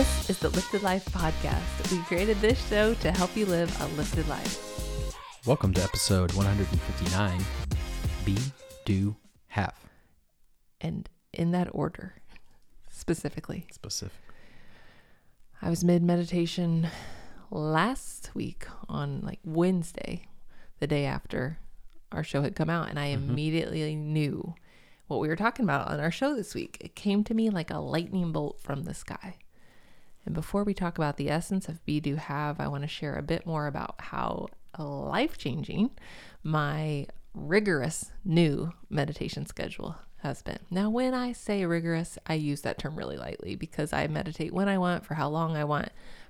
This is the Lifted Life Podcast. We created this show to help you live a lifted life. Welcome to episode 159 Be, Do, Have. And in that order, specifically, Specific. I was mid meditation last week on like Wednesday, the day after our show had come out, and I mm-hmm. immediately knew what we were talking about on our show this week. It came to me like a lightning bolt from the sky. And before we talk about the essence of Be Do Have, I want to share a bit more about how life changing my rigorous new meditation schedule has been. Now, when I say rigorous, I use that term really lightly because I meditate when I want, for how long I want,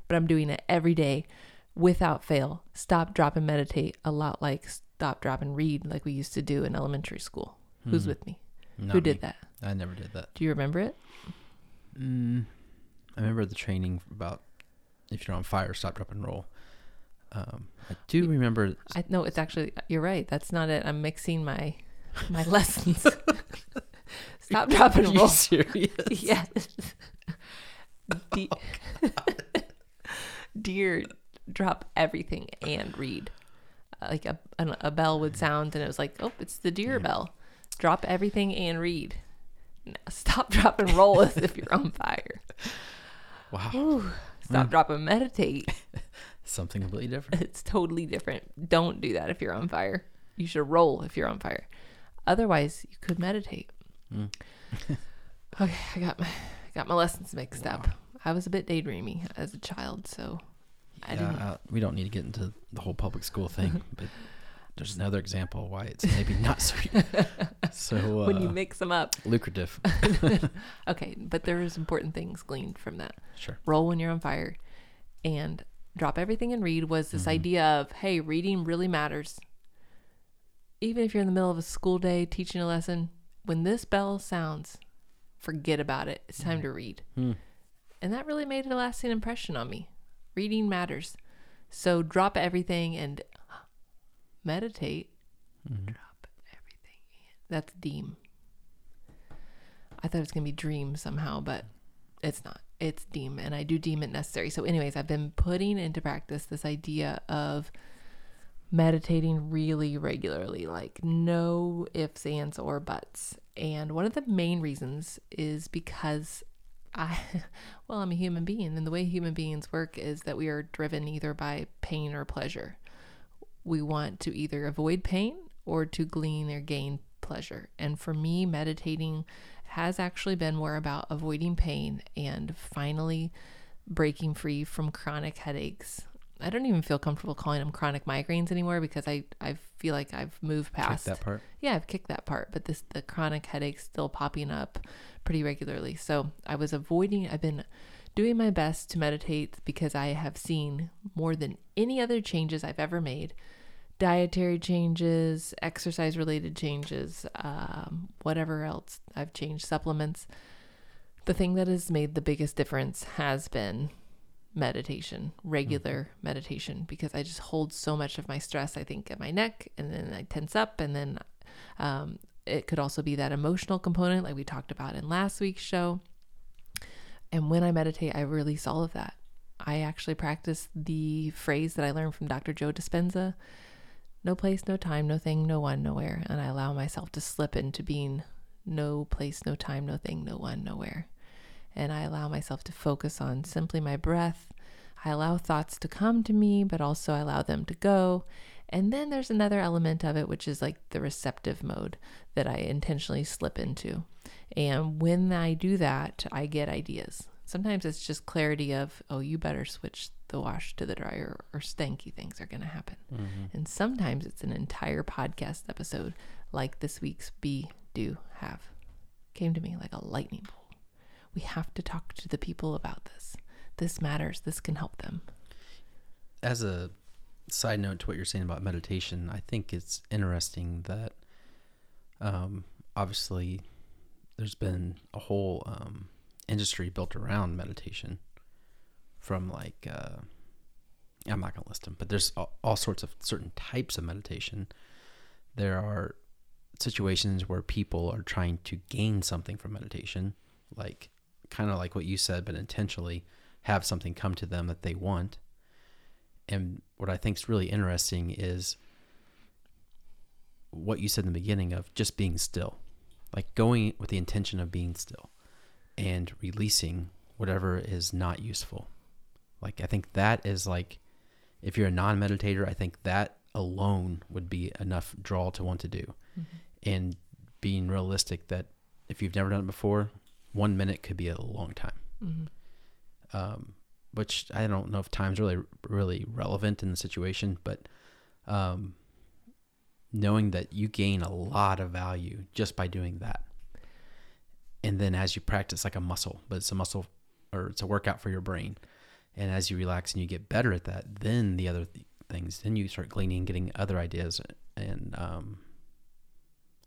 but I'm doing it every day without fail. Stop, drop, and meditate a lot like stop, drop, and read like we used to do in elementary school. Who's with me? Not Who did me. that? I never did that. Do you remember it? Mm, I remember the training about if you're on fire, stop, drop, and roll. Um, I do remember. I no, it's actually you're right. That's not it. I'm mixing my my lessons. Stop, drop, and Are you serious? Yes. De- Dear, drop everything and read. Uh, Like a, an, a bell would sound, and it was like, oh, it's the dear bell. Drop everything and read. No, Stop, drop, and roll as if you're on fire. Wow. Ooh, stop, drop, and meditate. Something completely different. It's totally different. Don't do that if you're on fire. You should roll if you're on fire. Otherwise, you could meditate. Mm. okay, I got my got my lessons mixed up. I was a bit daydreamy as a child, so I Yeah, didn't. uh, we don't need to get into the whole public school thing, but there's another example why it's maybe not so so uh, when you mix them up, lucrative. okay. But there's important things gleaned from that. Sure. Roll when you're on fire, and drop everything and read was this idea of hey, reading really matters. Even if you're in the middle of a school day teaching a lesson, when this bell sounds, forget about it. It's time to read. Hmm. And that really made a lasting impression on me. Reading matters. So drop everything and meditate. Mm-hmm. Drop everything. That's deem. I thought it was going to be dream somehow, but it's not. It's deem, and I do deem it necessary. So, anyways, I've been putting into practice this idea of meditating really regularly, like no ifs, ands, or buts. And one of the main reasons is because I, well, I'm a human being, and the way human beings work is that we are driven either by pain or pleasure. We want to either avoid pain or to glean or gain pleasure. And for me, meditating has actually been more about avoiding pain and finally breaking free from chronic headaches. I don't even feel comfortable calling them chronic migraines anymore because I, I feel like I've moved past that part. yeah, I've kicked that part, but this the chronic headaches still popping up pretty regularly. So I was avoiding. I've been doing my best to meditate because I have seen more than any other changes I've ever made. Dietary changes, exercise related changes, um, whatever else I've changed, supplements. The thing that has made the biggest difference has been meditation, regular meditation, because I just hold so much of my stress, I think, at my neck, and then I tense up, and then um, it could also be that emotional component, like we talked about in last week's show. And when I meditate, I release all of that. I actually practice the phrase that I learned from Dr. Joe Dispenza no place, no time, no thing, no one, nowhere. And I allow myself to slip into being no place, no time, no thing, no one, nowhere and I allow myself to focus on simply my breath. I allow thoughts to come to me, but also I allow them to go. And then there's another element of it, which is like the receptive mode that I intentionally slip into. And when I do that, I get ideas. Sometimes it's just clarity of, oh, you better switch the wash to the dryer or stanky things are going to happen. Mm-hmm. And sometimes it's an entire podcast episode like this week's Be, Do, Have. Came to me like a lightning bolt. We have to talk to the people about this. This matters. This can help them. As a side note to what you're saying about meditation, I think it's interesting that um, obviously there's been a whole um, industry built around meditation from like uh, I'm not gonna list them, but there's all, all sorts of certain types of meditation. There are situations where people are trying to gain something from meditation, like kind of like what you said, but intentionally have something come to them that they want. And what I think is really interesting is what you said in the beginning of just being still, like going with the intention of being still and releasing whatever is not useful. Like, I think that is like, if you're a non meditator, I think that alone would be enough draw to want to do. Mm-hmm. And being realistic that if you've never done it before, one minute could be a long time. Mm-hmm. Um, which I don't know if time's really really relevant in the situation, but um, knowing that you gain a lot of value just by doing that, and then as you practice like a muscle, but it's a muscle or it's a workout for your brain, and as you relax and you get better at that, then the other th- things, then you start gleaning, getting other ideas, and um,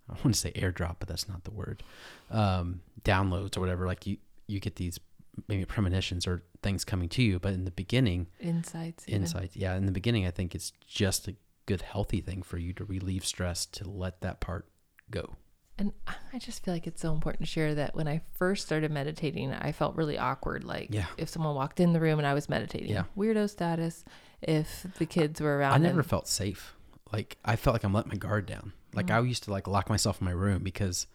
I want to say airdrop, but that's not the word. Um, downloads or whatever. Like you, you get these maybe premonitions or things coming to you. But in the beginning, insights, insights. Yeah, in the beginning, I think it's just a good, healthy thing for you to relieve stress to let that part go. And I just feel like it's so important to share that when I first started meditating, I felt really awkward. Like yeah. if someone walked in the room and I was meditating, yeah. weirdo status. If the kids were around, I never and, felt safe. Like I felt like I'm letting my guard down. Like mm-hmm. I used to like lock myself in my room because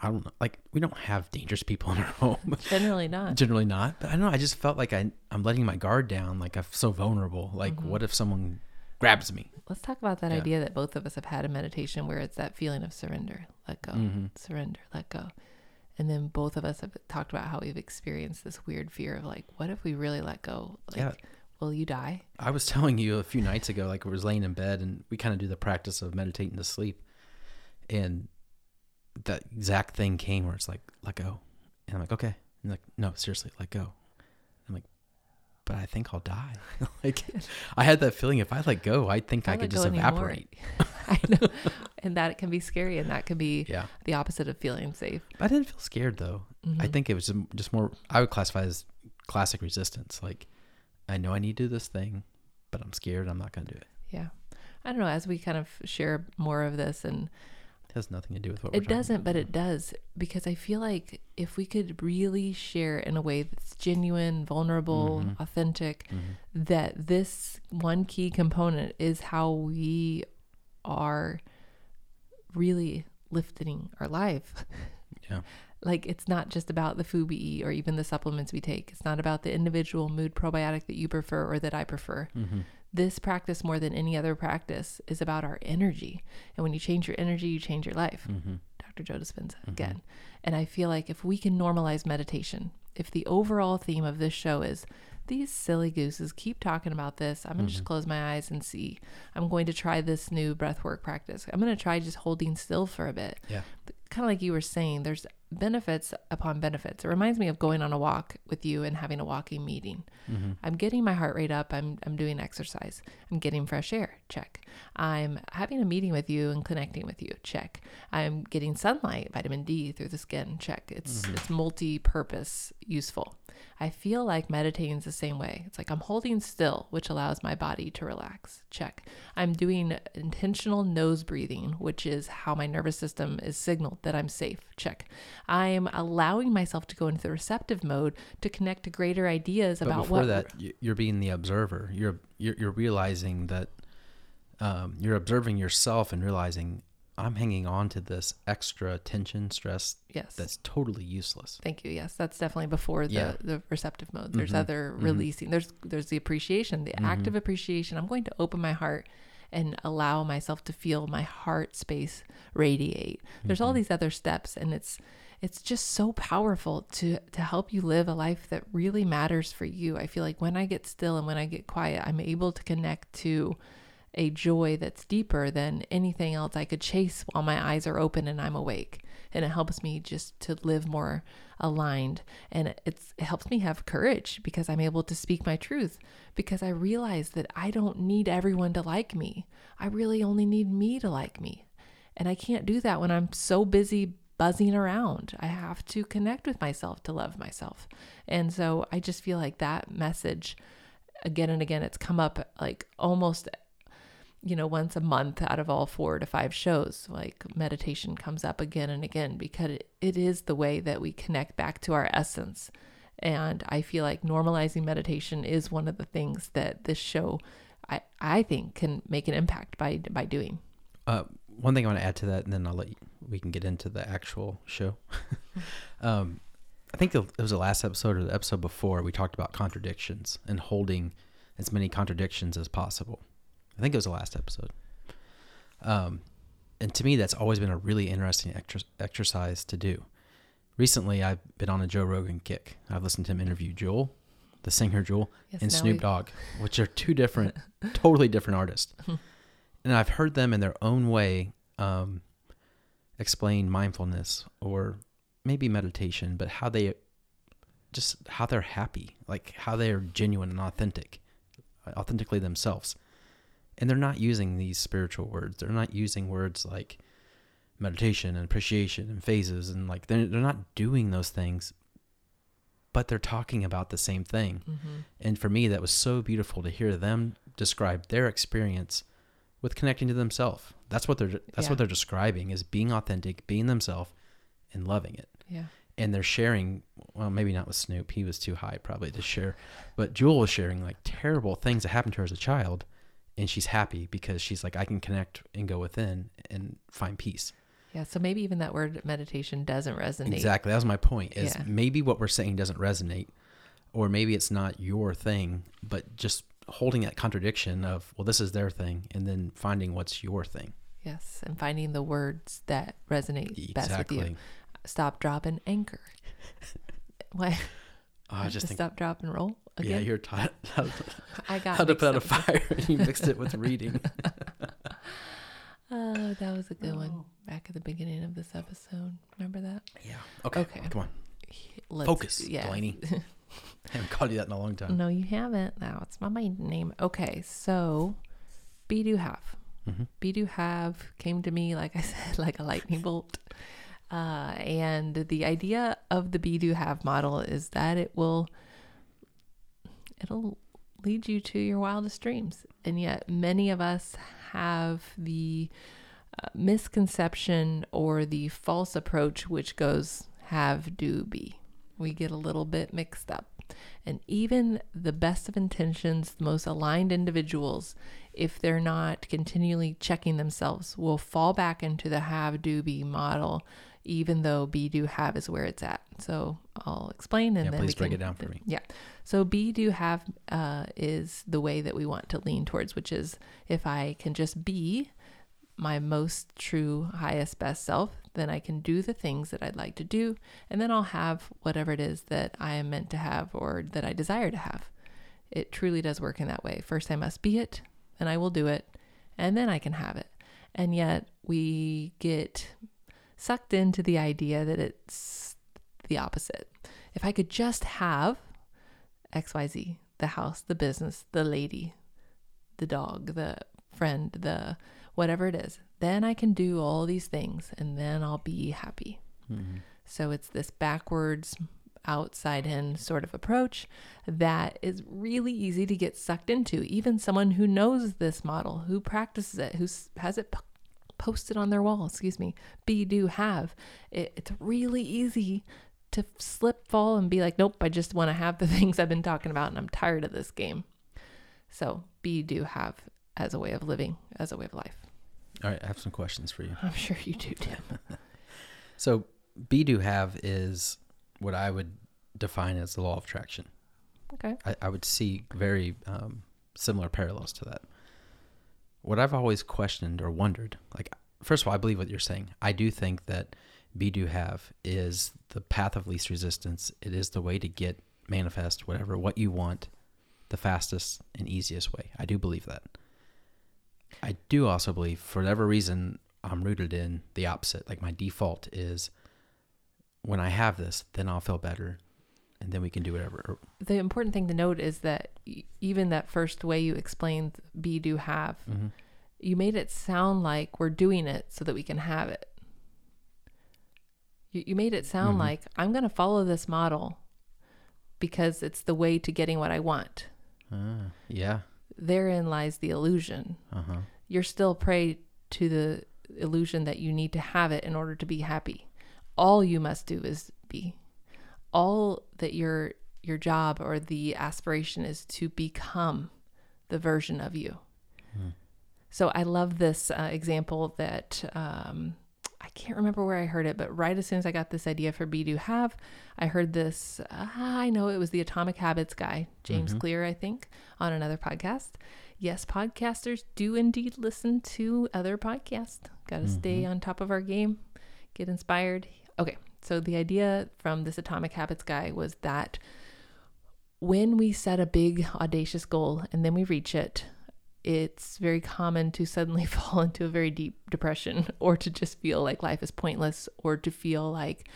I don't know. Like we don't have dangerous people in our home. Generally not. Generally not. But I don't know. I just felt like I I'm letting my guard down. Like I'm so vulnerable. Like mm-hmm. what if someone grabs me? Let's talk about that yeah. idea that both of us have had in meditation, where it's that feeling of surrender, let go, mm-hmm. surrender, let go. And then both of us have talked about how we've experienced this weird fear of like, what if we really let go? Like, yeah. will you die? I was telling you a few nights ago, like I was laying in bed and we kind of do the practice of meditating to sleep. And that exact thing came where it's like, let go. And I'm like, okay. And like, no, seriously, let go. I'm like, but I think I'll die. like, I had that feeling if I let go, I think I, I could just evaporate. I know. and that can be scary. And that can be yeah. the opposite of feeling safe. I didn't feel scared though. Mm-hmm. I think it was just more, I would classify as classic resistance. Like, I know I need to do this thing, but I'm scared. I'm not going to do it. Yeah. I don't know. As we kind of share more of this and has nothing to do with what it doesn't, but it does because I feel like if we could really share in a way that's genuine, vulnerable, mm-hmm. authentic, mm-hmm. that this one key component is how we are really lifting our life. Yeah. like it's not just about the food we eat or even the supplements we take. It's not about the individual mood probiotic that you prefer or that I prefer. Mm-hmm this practice more than any other practice is about our energy. And when you change your energy, you change your life. Mm-hmm. Dr. Joe Dispenza mm-hmm. again. And I feel like if we can normalize meditation, if the overall theme of this show is these silly gooses keep talking about this, I'm going to mm-hmm. just close my eyes and see. I'm going to try this new breathwork practice. I'm going to try just holding still for a bit. Yeah. Kind of like you were saying, there's benefits upon benefits. It reminds me of going on a walk with you and having a walking meeting. Mm-hmm. I'm getting my heart rate up. I'm I'm doing exercise. I'm getting fresh air. Check. I'm having a meeting with you and connecting with you. Check. I'm getting sunlight, vitamin D through the skin. Check. It's mm-hmm. it's multi-purpose useful. I feel like meditating is the same way. It's like I'm holding still, which allows my body to relax. Check. I'm doing intentional nose breathing, which is how my nervous system is signaled that I'm safe. Check. I'm allowing myself to go into the receptive mode to connect to greater ideas but about before what. that, you're being the observer. You're you're, you're realizing that um, you're observing yourself and realizing I'm hanging on to this extra tension, stress. Yes. That's totally useless. Thank you. Yes, that's definitely before the, yeah. the receptive mode. There's mm-hmm. other mm-hmm. releasing. There's there's the appreciation, the mm-hmm. active appreciation. I'm going to open my heart and allow myself to feel my heart space radiate. There's all mm-hmm. these other steps, and it's it's just so powerful to to help you live a life that really matters for you. I feel like when I get still and when I get quiet, I'm able to connect to a joy that's deeper than anything else I could chase while my eyes are open and I'm awake. And it helps me just to live more aligned. And it helps me have courage because I'm able to speak my truth because I realize that I don't need everyone to like me. I really only need me to like me. And I can't do that when I'm so busy buzzing around. I have to connect with myself to love myself. And so I just feel like that message again and again it's come up like almost you know, once a month out of all four to five shows. Like meditation comes up again and again because it, is the way that we connect back to our essence. And I feel like normalizing meditation is one of the things that this show, I, I think, can make an impact by by doing. Uh, one thing I want to add to that, and then I'll let you, we can get into the actual show. um, I think it was the last episode or the episode before we talked about contradictions and holding as many contradictions as possible. I think it was the last episode. Um, and to me, that's always been a really interesting exer- exercise to do. Recently, I've been on a Joe Rogan kick. I've listened to him interview Jewel, the singer Jewel, Yes, and Snoop we- Dogg, which are two different, totally different artists. and I've heard them in their own way um, explain mindfulness or maybe meditation, but how they just how they're happy, like how they're genuine and authentic, authentically themselves. And they're not using these spiritual words. They're not using words like meditation and appreciation and phases and like they're they're not doing those things, but they're talking about the same thing. Mm-hmm. And for me, that was so beautiful to hear them describe their experience with connecting to themselves. That's what they're that's Yeah. what they're describing is being authentic, being themselves, and loving it. Yeah. And they're sharing, well, maybe not with Snoop. He was too high probably to share, but Jewel was sharing like terrible things that happened to her as a child, and she's happy because she's like, I can connect and go within and find peace. Yeah. So maybe even that word meditation doesn't resonate. Exactly. That was my point. Is Yeah. maybe what we're saying doesn't resonate, or maybe it's not your thing, but just holding that contradiction of, well, this is their thing, and then finding what's your thing. Yes. And finding the words that resonate best with Exactly. you. Stop, drop, and anchor. Why? Oh, I just to think, stop, drop, and roll again? yeah, again. you're taught how, I got how to put out a fire, and you mixed it with reading. Oh, that was a good one. Oh. Back at the beginning of this episode. Remember that? Yeah. Okay. Okay. Come on. Let's, Focus, Yeah. Delaney. I haven't called you that in a long time. no, you haven't. Now it's my maiden name. Okay, so be do have. Mhm. Be do have came to me, like I said, like a lightning bolt. Uh, and the idea of the be do have model is that it will it'll lead you to your wildest dreams. And yet many of us have the uh, misconception or the false approach which goes have do be. We get a little bit mixed up. And even the best of intentions, the most aligned individuals, if they're not continually checking themselves, will fall back into the have do be model, even though be do have is where it's at. So I'll explain and Yeah, then please we break can- it down for me. Yeah. So be do have uh, is the way that we want to lean towards, which is if I can just be my most true, highest, best self, then I can do the things that I'd like to do, and then I'll have whatever it is that I am meant to have or that I desire to have. It truly does work in that way. First, I must be it, then I will do it, and then I can have it. And yet, we get sucked into the idea that it's the opposite. If I could just have XYZ, the house, the business, the lady, the dog, the friend, the whatever it is, then I can do all these things and then I'll be happy. Mhm. So it's this backwards, outside in sort of approach that is really easy to get sucked into. Even someone who knows this model, who practices it, who has it p- posted on their wall, excuse me, be, do, have, it, it's really easy to slip, fall, and be like, nope, I just want to have the things I've been talking about and I'm tired of this game. So be, do, have as a way of living, as a way of life. All right, I have some questions for you. I'm sure you do, Tim. So, be do have is what I would define as the law of attraction. Okay. I, I would see very um, similar parallels to that. What I've always questioned or wondered, like, first of all, I believe what you're saying. I do think that be do have is the path of least resistance. It is the way to get manifest whatever what you want, the fastest and easiest way. I do believe that. I do also believe, for whatever reason, I'm rooted in the opposite. Like my default is, when I have this, then I'll feel better, and then we can do whatever. the important thing to note is that even that first way you explained be do have Mm-hmm. you made it sound like we're doing it so that we can have it you, you made it sound Mhm. like i'm going to follow this model because it's the way to getting what i want Ah, yeah. Therein lies the illusion Uh huh. you're still prey to the illusion that you need to have it in order to be happy. All you must do is be. All that you're your job or the aspiration is to become the version of you. So I love this uh, example that um, can't remember where I heard it, but right as soon as I got this idea for Be Do Have, I heard this. Uh, I know it was the Atomic Habits guy, James Clear, I think, on another podcast. Yes, podcasters do indeed listen to other podcasts. Got to stay on top of our game, get inspired. Okay, so the idea from this Atomic Habits guy was that when we set a big, audacious goal and then we reach it, it's very common to suddenly fall into a very deep depression or to just feel like life is pointless or to feel like,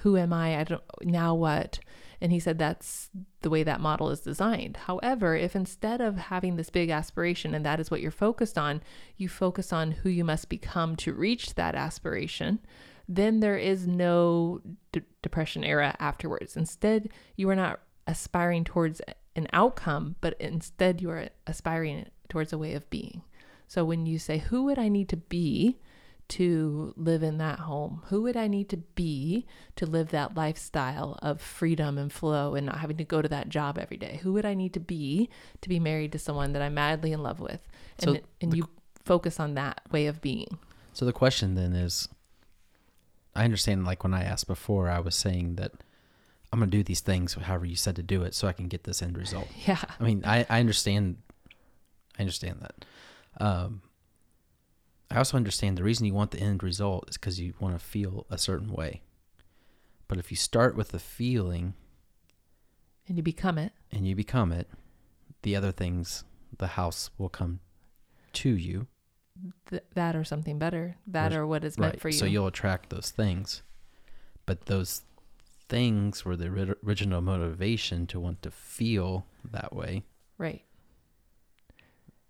who am I? I don't, now what? And he said that's the way that model is designed. However, if instead of having this big aspiration and that is what you're focused on, you focus on who you must become to reach that aspiration, then there is no d- depression era afterwards. Instead, you are not aspiring towards an outcome, but instead you are aspiring towards a way of being. So when you say, Who would I need to be to live in that home? Who would I need to be to live that lifestyle of freedom and flow and not having to go to that job every day? Who would I need to be to be married to someone that I'm madly in love with? And, So and the- you focus on that way of being. So the question then is I understand like when I asked before, I was saying that I'm gonna do these things however you said to do it so I can get this end result. Yeah. I mean, I, I understand I understand that. Um I also understand the reason you want the end result is because you want to feel a certain way. But if you start with the feeling And you become it. and you become it, the other things, the house will come to you. Th- that or something better. That Or- or what is meant for you. So you'll attract those things. But those things were the ori- original motivation to want to feel that way. right.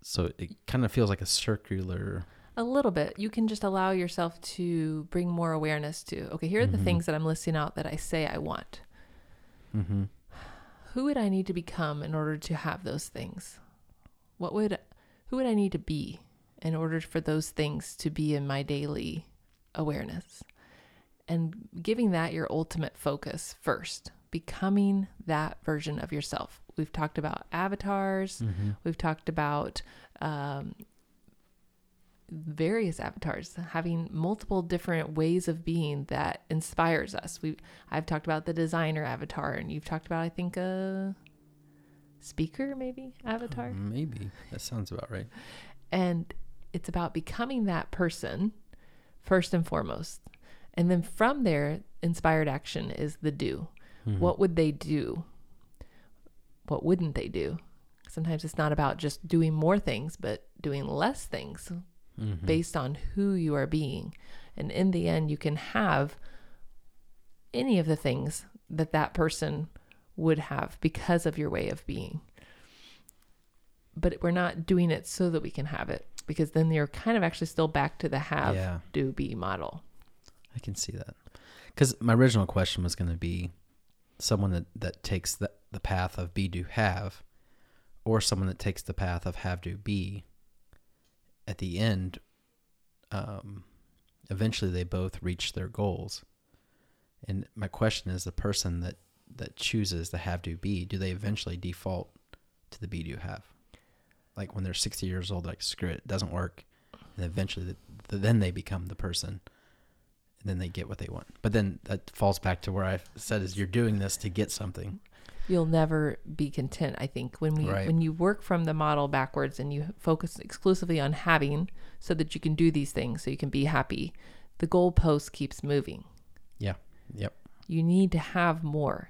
So it kind of feels like a circular. A little bit. You can just allow yourself to bring more awareness to, okay, here are the Mhm. things that I'm listing out that I say I want. Mm-hmm. Who would I need to become in order to have those things? What would who would I need to be in order for those things to be in my daily awareness? And giving that your ultimate focus first, becoming that version of yourself. We've talked about avatars, Mm-hmm. We've talked about um, various avatars having multiple different ways of being that inspires us. We I've talked about the designer avatar, and you've talked about I think a speaker maybe avatar, Maybe that sounds about right. and it's about becoming that person first and foremost, and then from there, inspired action is the do. Mhm. What would they do? What wouldn't they do? Sometimes it's not about just doing more things, but doing less things Mhm. based on who you are being. And in the end, you can have any of the things that that person would have because of your way of being. But we're not doing it so that we can have it because then you're kind of actually still back to the have, Yeah. do, be model. I can see that. Because my original question was going to be someone that, that takes the, the path of be, do, have, or someone that takes the path of have, do, be. At the end, um, eventually they both reach their goals. And my question is the person that, that chooses the have, do, be, do they eventually default to the be, do, have? Like when they're 60 years old, like, screw it, it doesn't work. And eventually, the, then they become the person and then they get what they want. But then that falls back to where I said is you're doing this to get something. You'll never be content, I think, when we Right. when you work from the model backwards and you focus exclusively on having so that you can do these things so you can be happy. The goalpost keeps moving. Yeah. Yep. you need to have more.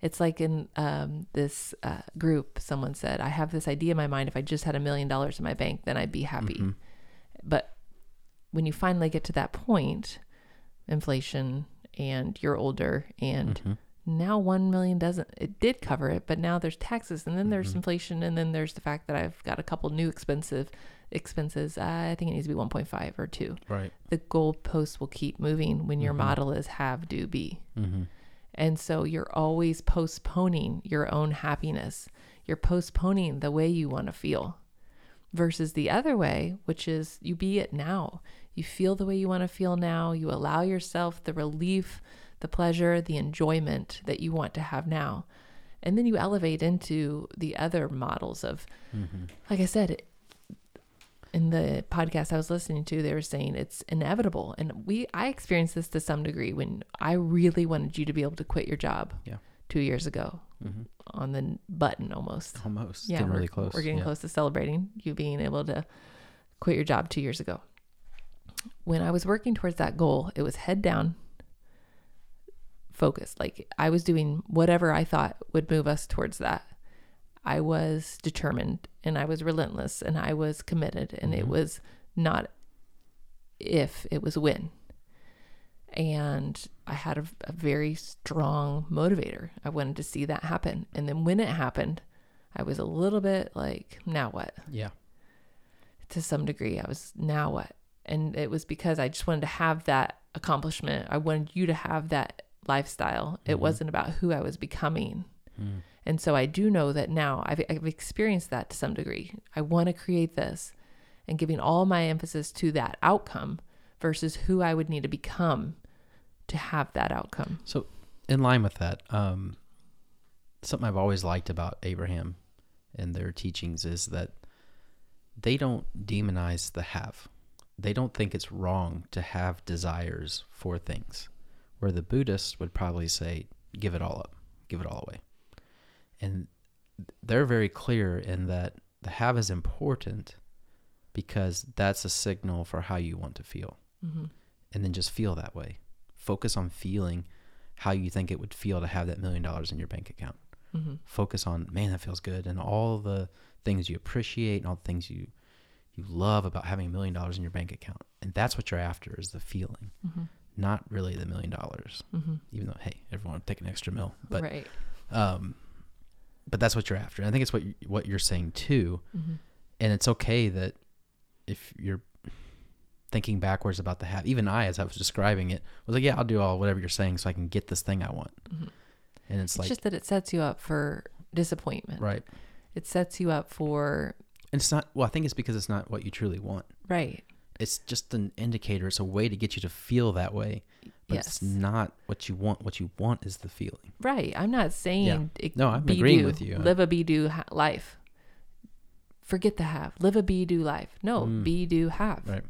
It's like in um, this uh, group, someone said, I have this idea in my mind. If I just had a million dollars in my bank, then I'd be happy. Mhm. But when you finally get to that point, inflation and you're older and Mhm. now 1 million doesn't it did cover it but now there's taxes and then there's Mhm. inflation and then there's the fact that i've got a couple new expensive expenses uh, i think it needs to be 1.5 or 2 Right. the goalposts will keep moving when your Mhm. model is have do be Mm-hmm. and so you're always postponing your own happiness. You're postponing the way you want to feel versus the other way, which is you be it now. You feel the way you want to feel now. You allow yourself the relief, the pleasure, the enjoyment that you want to have now. And then you elevate into the other models of, like I said, in the podcast I was listening to, they were saying it's inevitable. And we, I experienced this to some degree when I really wanted you to be able to quit your job Yeah. two years ago Mm-hmm. on the button almost. Almost. Yeah, Getting really close. We're getting yeah. close to celebrating you being able to quit your job two years ago. When I was working towards that goal, it was head down, focused. Like I was doing whatever I thought would move us towards that. I was determined and I was relentless and I was committed and it Mhm. was not if, it was when. And I had a, a very strong motivator. I wanted to see that happen. And then when it happened, I was a little bit like, now what? Yeah. To some degree, I was, now what? And it was because I just wanted to have that accomplishment. I wanted you to have that lifestyle. It Mhm. wasn't about who I was becoming. Mm. And so I do know that now I've, I've experienced that to some degree. I want to create this and giving all my emphasis to that outcome versus who I would need to become to have that outcome. So, in line with that, um, something I've always liked about Abraham and their teachings is that they don't demonize the have. They don't think it's wrong to have desires for things, where the Buddhists would probably say, give it all up, give it all away. And they're very clear in that the have is important because that's a signal for how you want to feel Mm-hmm. and then just feel that way. Focus on feeling how you think it would feel to have that million dollars in your bank account. Mm-hmm. Focus on, man, that feels good, and all the things you appreciate and all the things you you love about having a million dollars in your bank account. And that's what you're after is the feeling, Mm-hmm. not really the million dollars. Mm-hmm. Even though, hey, everyone take an extra mil, but right. um, but that's what you're after. And I think it's what you, what you're saying too. Mm-hmm. And it's okay that if you're thinking backwards about the have, even I, as I was describing it, was like, yeah, I'll do all whatever you're saying so I can get this thing I want. Mhm. And it's, It's like, just that it sets you up for disappointment. right. It sets you up for And it's not, well, I think it's because it's not what you truly want. right. It's just an indicator. It's a way to get you to feel that way. But yes. it's not what you want. What you want is the feeling. Right. I'm not saying it- No, I'm be agreeing do, with you. Live a be do ha- life. Forget the have. Live a be do life. No, Mm. be do have. Right.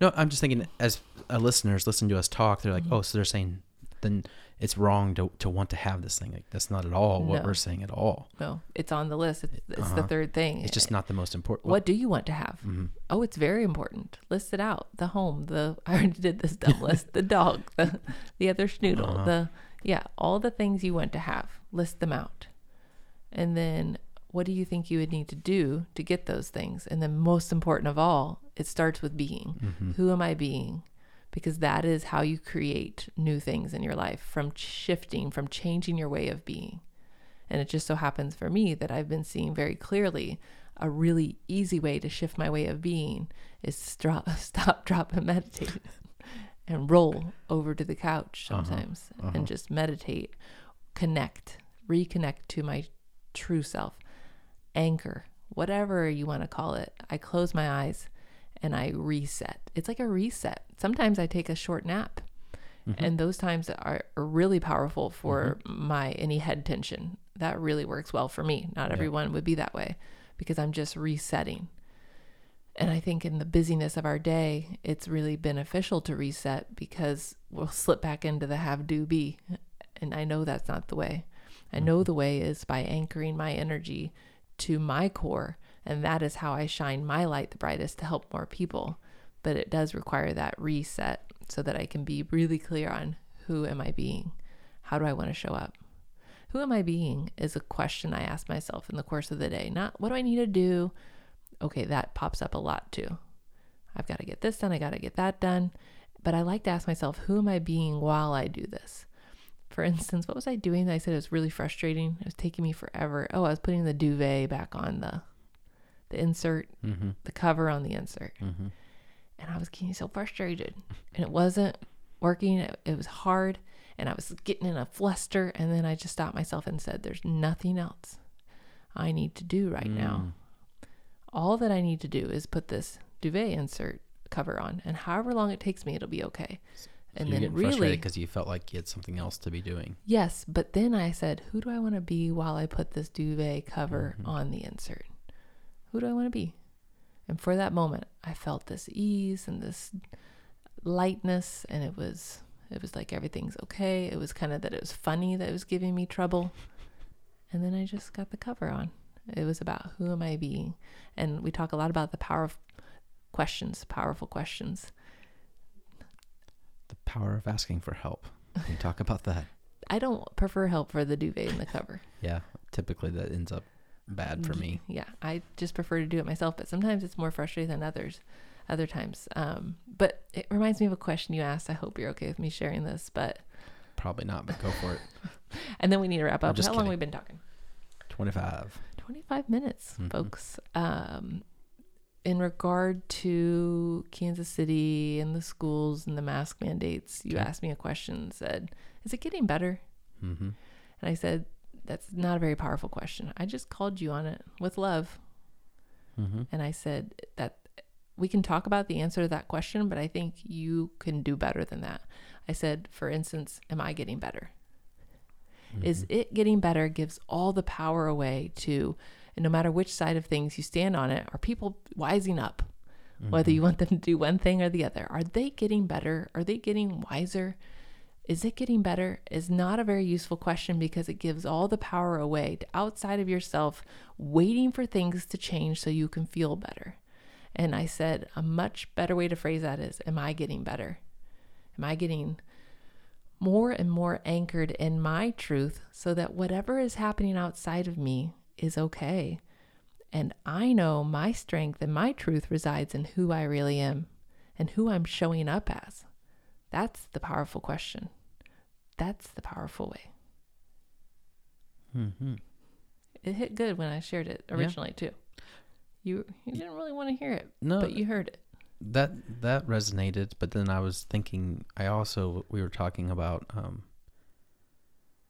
No, I'm just thinking as uh, listeners listen to us talk, they're like, Mhm. oh, so they're saying then it's wrong to, to want to have this thing. Like, that's not at all what No. we're saying at all. No, it's on the list. It's, it's the Uh-huh. third thing. It's just not the most important. what do you want to have? Mhm. Oh, it's very important. List it out. The home, the I already did this dumb list. The dog, the the other schnoodle, Uh-huh. the yeah, all the things you want to have. List them out. And then what do you think you would need to do to get those things? And then most important of all, it starts with being. Mhm. Who am I being? Because that is how you create new things in your life from shifting, from changing your way of being. And it just so happens for me that I've been seeing very clearly a really easy way to shift my way of being is stop, stop, drop, and meditate and roll over to the couch Uh-huh, sometimes uh-huh. and just meditate, connect, reconnect to my true self, anchor, whatever you want to call it. I close my eyes and I reset. It's like a reset. Sometimes I take a short nap. Mhm. And those times are, really powerful for my any head tension. That really works well for me. Not Yeah. everyone would be that way because I'm just resetting. And I think in the busyness of our day, it's really beneficial to reset because we'll slip back into the have do be. And I know that's not the way. I know Mhm. the way is by anchoring my energy to my core. And that is how I shine my light the brightest to help more people. But it does require that reset so that I can be really clear on who am I being? How do I want to show up? Who am I being is a question I ask myself in the course of the day. Not what do I need to do? Okay, that pops up a lot too. I've got to get this done. I got to get that done. But I like to ask myself, who am I being while I do this? For instance, what was I doing? that I said it was really frustrating. It was taking me forever. Oh, I was putting the duvet back on the the insert, Mhm. the cover on the insert Mhm. and I was getting so frustrated and it wasn't working. It, it was hard and I was getting in a fluster. And then I just stopped myself and said, There's nothing else I need to do right now. Mm. All that I need to do is put this duvet insert cover on, and however long it takes me, it'll be okay. And you're then really, because you felt like you had something else to be doing. yes, but then I said, who do I want to be while I put this duvet cover Mhm. on the insert? Who do I want to be? And for that moment, I felt this ease and this lightness, and it was it was like everything's okay. It was kind of that it was funny that it was giving me trouble, and then I just got the cover on. It was about who am I being, and we talk a lot about the power of questions, powerful questions. The power of asking for help. Can you talk about that? I don't prefer help for the duvet and the cover. Yeah, typically that ends up bad for me. Yeah, I just prefer to do it myself, but sometimes it's more frustrating than others. Other times, um, but it reminds me of a question you asked. I hope you're okay with me sharing this, but Probably not, but go for it. and then we need to wrap up. How long kidding. we been talking? 25. 25 minutes, Mhm. folks. Um, in regard to Kansas City and the schools and the mask mandates, you Okay. asked me a question. Said, "Is it getting better?" Mm-hmm. And I said, "That's not a very powerful question. I just called you on it with love." Mm-hmm. And I said that we can talk about the answer to that question, but I think you can do better than that. I said, for instance, am I getting better? Is it getting better gives all the power away to, and no matter which side of things you stand on it, are people wising up? Whether you want them to do one thing or the other, are they getting better? Are they getting wiser? Is it getting better? Is not a very useful question because it gives all the power away to outside of yourself, waiting for things to change so you can feel better. And I said, a much better way to phrase that is, Am I getting better? Am I getting more and more anchored in my truth so that whatever is happening outside of me is okay? And I know my strength and my truth resides in who I really am and who I'm showing up as. That's the powerful question. That's the powerful way. Mm-hmm. It hit good when I shared it Yeah. originally too. You you didn't really want to hear it, No, but you heard it. that that resonated but then i was thinking i also we were talking about um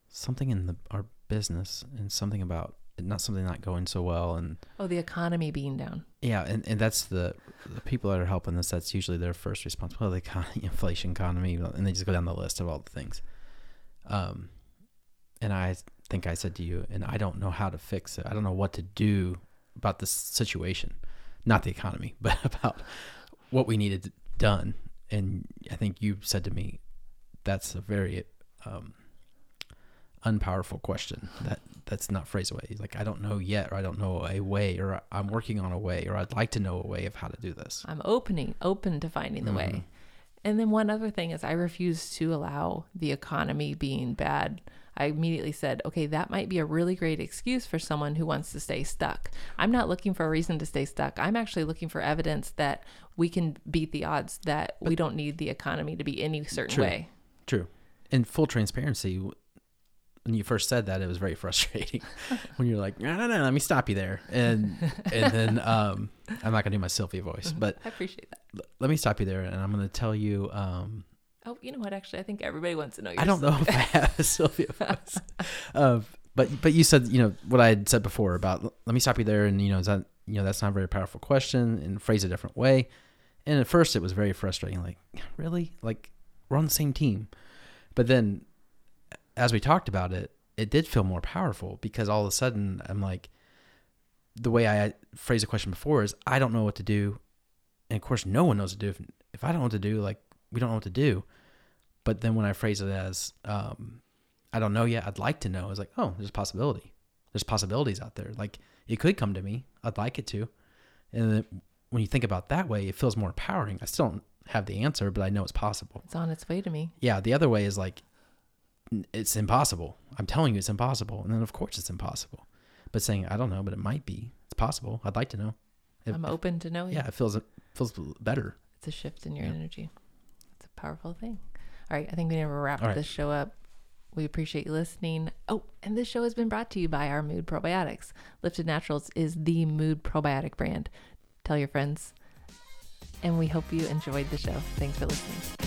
something in the our business and something about not something not going so well and Oh, the economy being down. yeah and, and that's the the people that are helping us that's usually their first response well the economy inflation economy and they just go down the list of all the things. Um and i think i said to you and i don't know how to fix it. I don't know what to do about this situation. Not the economy but about what we needed done. And i think you said to me that's a very um unpowerful question that that's not phrased away He's like i don't know yet or i don't know a way or i'm working on a way or i'd like to know a way of how to do this I'm opening, open to finding the way. Mm-hmm. And then one other thing is I refuse to allow the economy being bad. I immediately said, okay, that might be a really great excuse for someone who wants to stay stuck. I'm not looking for a reason to stay stuck. I'm actually looking for evidence that we can beat the odds, that we don't need the economy to be any certain True. way. True. In full transparency, when you first said that, it was very frustrating. when you're like, no, no, no, let me stop you there, and and then um, I'm not gonna do my Sylvia voice, but I appreciate that. l- let me stop you there, and I'm gonna tell you. Um, Oh, you know what? Actually, I think everybody wants to know. I don't know if I have a Sylvia voice, uh, but but you said you know what I had said before about let me stop you there, and you know is that you know that's not a very powerful question, and phrase a different way. And at first, it was very frustrating. Like, really, like we're on the same team, but then as we talked about it, it did feel more powerful because all of a sudden I'm like, the way I phrased the question before is I don't know what to do, and of course no one knows what to do. If, if I don't know what to do, like we don't know what to do. But then when I phrase it as um, I don't know yet, I'd like to know. It's like oh, there's a possibility. There's possibilities out there. Like it could come to me. I'd like it to. And then when you think about that way, it feels more empowering. I still don't have the answer, but I know it's possible It's on its way to me. yeah the other way is like it's impossible i'm telling you it's impossible and then of course it's impossible but saying i don't know but it might be it's possible i'd like to know If- I'm open to knowing. yeah it feels it feels better It's a shift in your Yeah. energy. It's a powerful thing. All right, I think we need to wrap right. this show up. We appreciate you listening. Oh, and this show has been brought to you by our Mood Probiotics. Lifted Naturals is the mood probiotic brand. Tell your friends. And we hope you enjoyed the show. Thanks for listening.